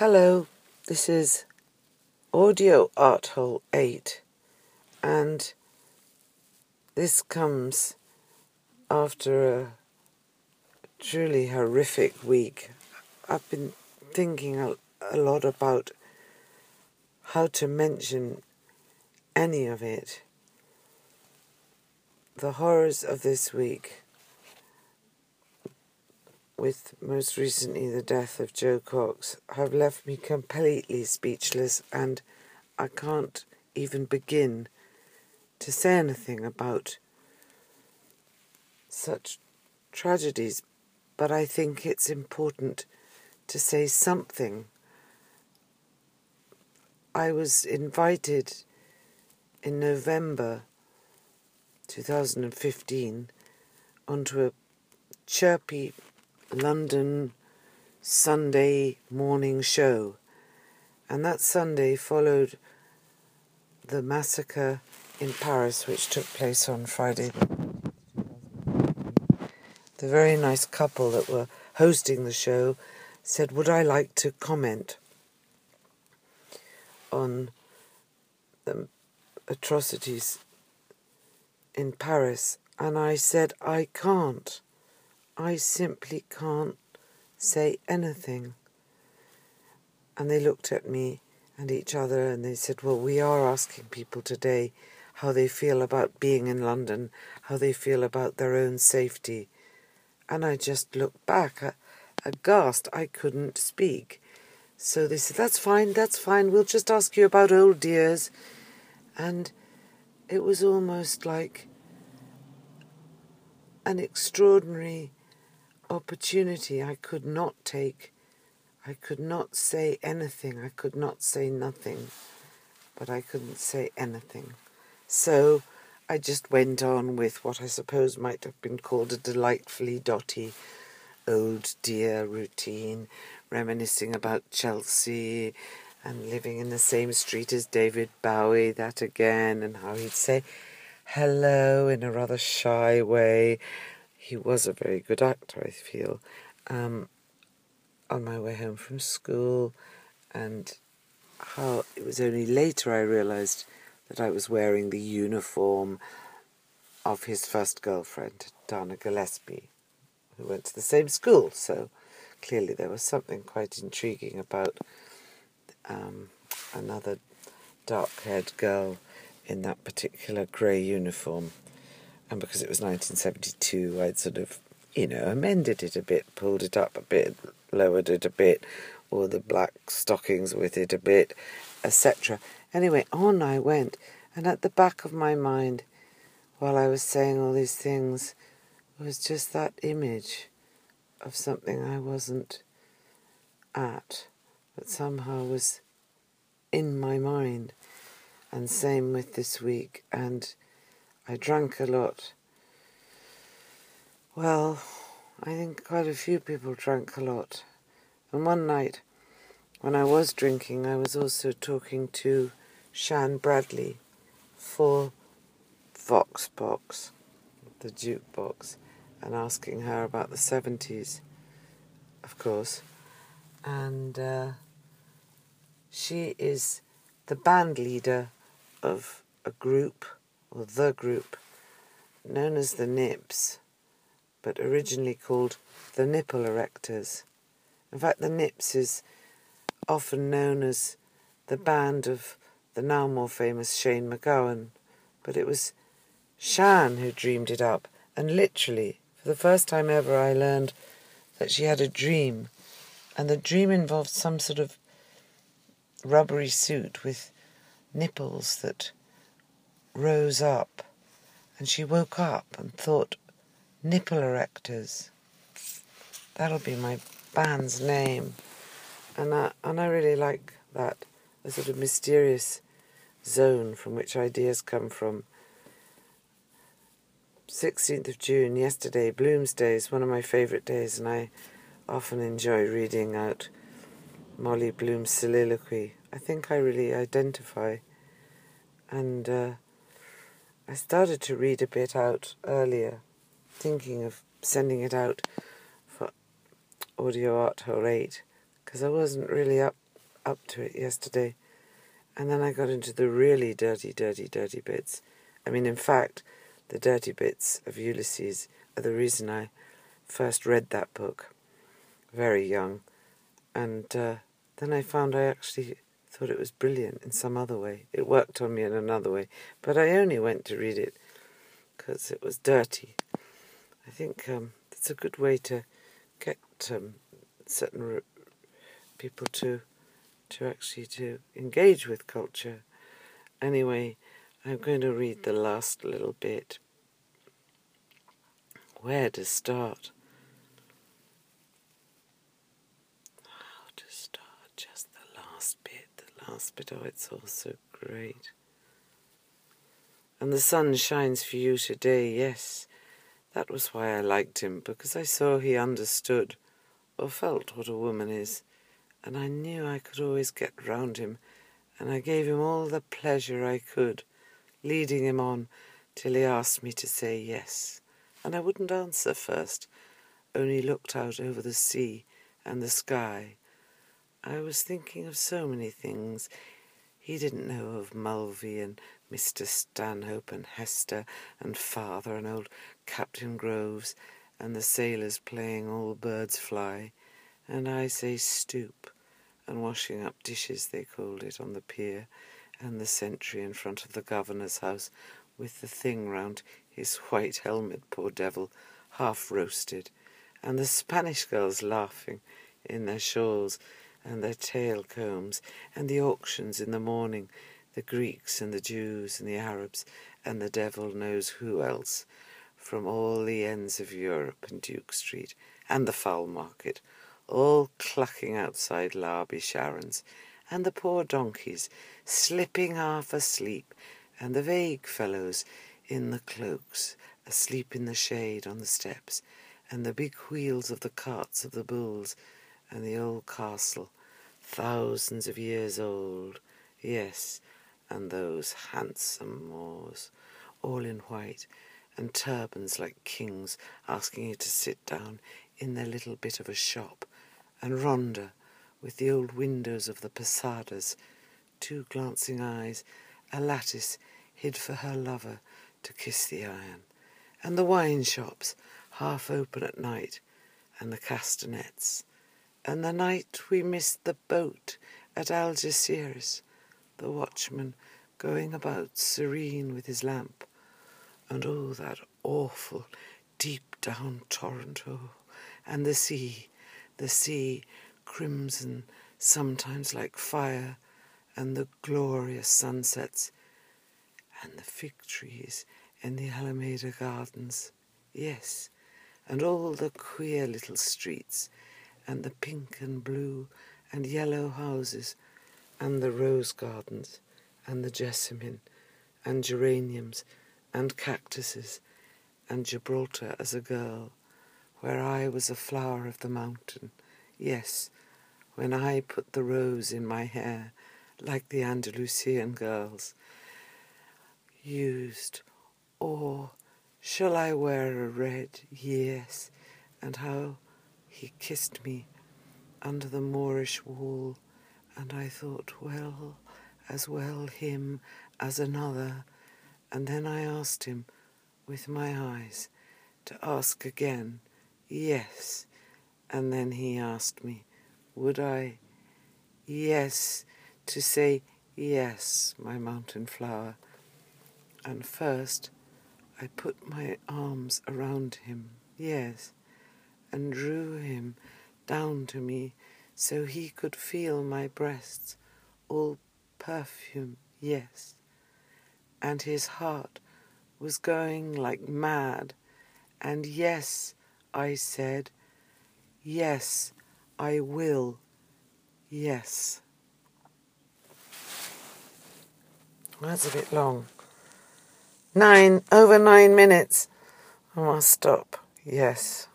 Hello, this is Audio Art Hole 8, and this comes after a truly horrific week. I've been thinking a, a lot about how to mention any of it. The horrors of this week, with most recently the death of Jo Cox, have left me completely speechless, and I can't even begin to say anything about such tragedies. But I think it's important to say something. I was invited in November 2015 onto a chirpy London Sunday morning show, and that Sunday followed the massacre in Paris, which took place on Friday. The very nice couple that were hosting the show said, Would I like to comment on the atrocities in Paris? And I said, I can't. I simply can't say anything. And they looked at me and each other and they said, Well, we are asking people today how they feel about being in London, how they feel about their own safety. And I just looked back, aghast. I couldn't speak. So they said, That's fine, that's fine, we'll just ask you about old dears. And it was almost like an extraordinary opportunity I could not take. I could not say anything. I could not say nothing. But I couldn't say anything. So I just went on with what I suppose might have been called a delightfully dotty old dear routine, reminiscing about Chelsea and living in the same street as David Bowie, that again, and how he'd say hello in a rather shy way. He was a very good actor, I feel. Um, on my way home from school, and how it was only later I realised that I was wearing the uniform of his first girlfriend, Dana Gillespie, who went to the same school. So clearly there was something quite intriguing about um, another dark haired girl in that particular grey uniform. And because it was 1972, I'd sort of, you know, amended it a bit, pulled it up a bit, lowered it a bit, or the black stockings with it a bit, etc. Anyway, on I went, and at the back of my mind, while I was saying all these things, was just that image of something I wasn't at, but somehow was in my mind. And same with this week. And I drank a lot. Well, I think quite a few people drank a lot. And one night, when I was drinking, I was also talking to Shanne Bradley for Voxbox, the jukebox, and asking her about the 70s, of course. And uh, she is the band leader of a group, or the group, known as the Nips, but originally called the Nipple Erectors. In fact, the Nips is often known as the band of the now more famous Shane MacGowan, but it was Shanne who dreamed it up, and literally, for the first time ever, I learned that she had a dream, and the dream involved some sort of rubbery suit with nipples that rose up, and she woke up and thought, nipple erectors. That'll be my band's name, and I, and I really like that a sort of mysterious zone from which ideas come from. 16th of June, yesterday, Bloomsday, is one of my favourite days, and I often enjoy reading out Molly Bloom's soliloquy. I think I really identify. And uh, I started to read a bit out earlier, thinking of sending it out for Audio Art Hole 8, because I wasn't really up up to it yesterday. And then I got into the really dirty, dirty, dirty bits. I mean, in fact, the dirty bits of Ulysses are the reason I first read that book, very young. And uh, then I found I actually thought it was brilliant in some other way. It worked on me in another way. But I only went to read it because it was dirty. I think um, it's a good way to get um, certain people to to actually to engage with culture. Anyway, I'm going to read the last little bit. Where to start? How to start? Just the last bit. Last. Oh, it's all so great. And the sun shines for you today, yes. That was why I liked him, because I saw he understood or felt what a woman is and I knew I could always get round him, and I gave him all the pleasure I could, leading him on till he asked me to say yes, and I wouldn't answer first, only looked out over the sea and the sky. I was thinking of so many things. He didn't know of Mulvey and Mr. Stanhope and Hester and father and old Captain Groves and the sailors playing all birds fly and I say stoop, and washing up dishes, they called it, on the pier, and the sentry in front of the governor's house, with the thing round his white helmet, poor devil, half roasted, and the Spanish girls laughing in their shawls and their tail combs, and the auctions in the morning, the Greeks and the Jews and the Arabs, and the devil knows who else, from all the ends of Europe and Duke Street, and the fowl market, all clucking outside Larby Sharon's, and the poor donkeys slipping half asleep, and the vague fellows in the cloaks asleep in the shade on the steps, and the big wheels of the carts of the bulls, and the old castle, thousands of years old, yes, and those handsome Moors, all in white, and turbans like kings asking you to sit down in their little bit of a shop, and Ronda, with the old windows of the posadas, two glancing eyes, a lattice hid for her lover to kiss the iron, and the wine shops half open at night, and the castanets, and the night we missed the boat at Algeciras, the watchman going about serene with his lamp, and oh, that awful deep down torrent O, and the sea the sea crimson, sometimes like fire, and the glorious sunsets, and the fig trees in the Alameda Gardens, yes, and all the queer little streets, and the pink and blue and yellow houses, and the rose gardens, and the jessamine, and geraniums, and cactuses, and Gibraltar as a girl, where I was a flower of the mountain. Yes, when I put the rose in my hair, like the Andalusian girls, used, or shall I wear a red? Yes, and how he kissed me under the Moorish wall, and I thought, well, as well him as another, and then I asked him with my eyes to ask again Yes. And then he asked me, would I? Yes, to say yes, my mountain flower. And first I put my arms around him, yes, and drew him down to me so he could feel my breasts, all perfume, yes. And his heart was going like mad, and yes, I said, Yes, I will. Yes. That's a bit long. Nine, over nine minutes. I must stop. Yes.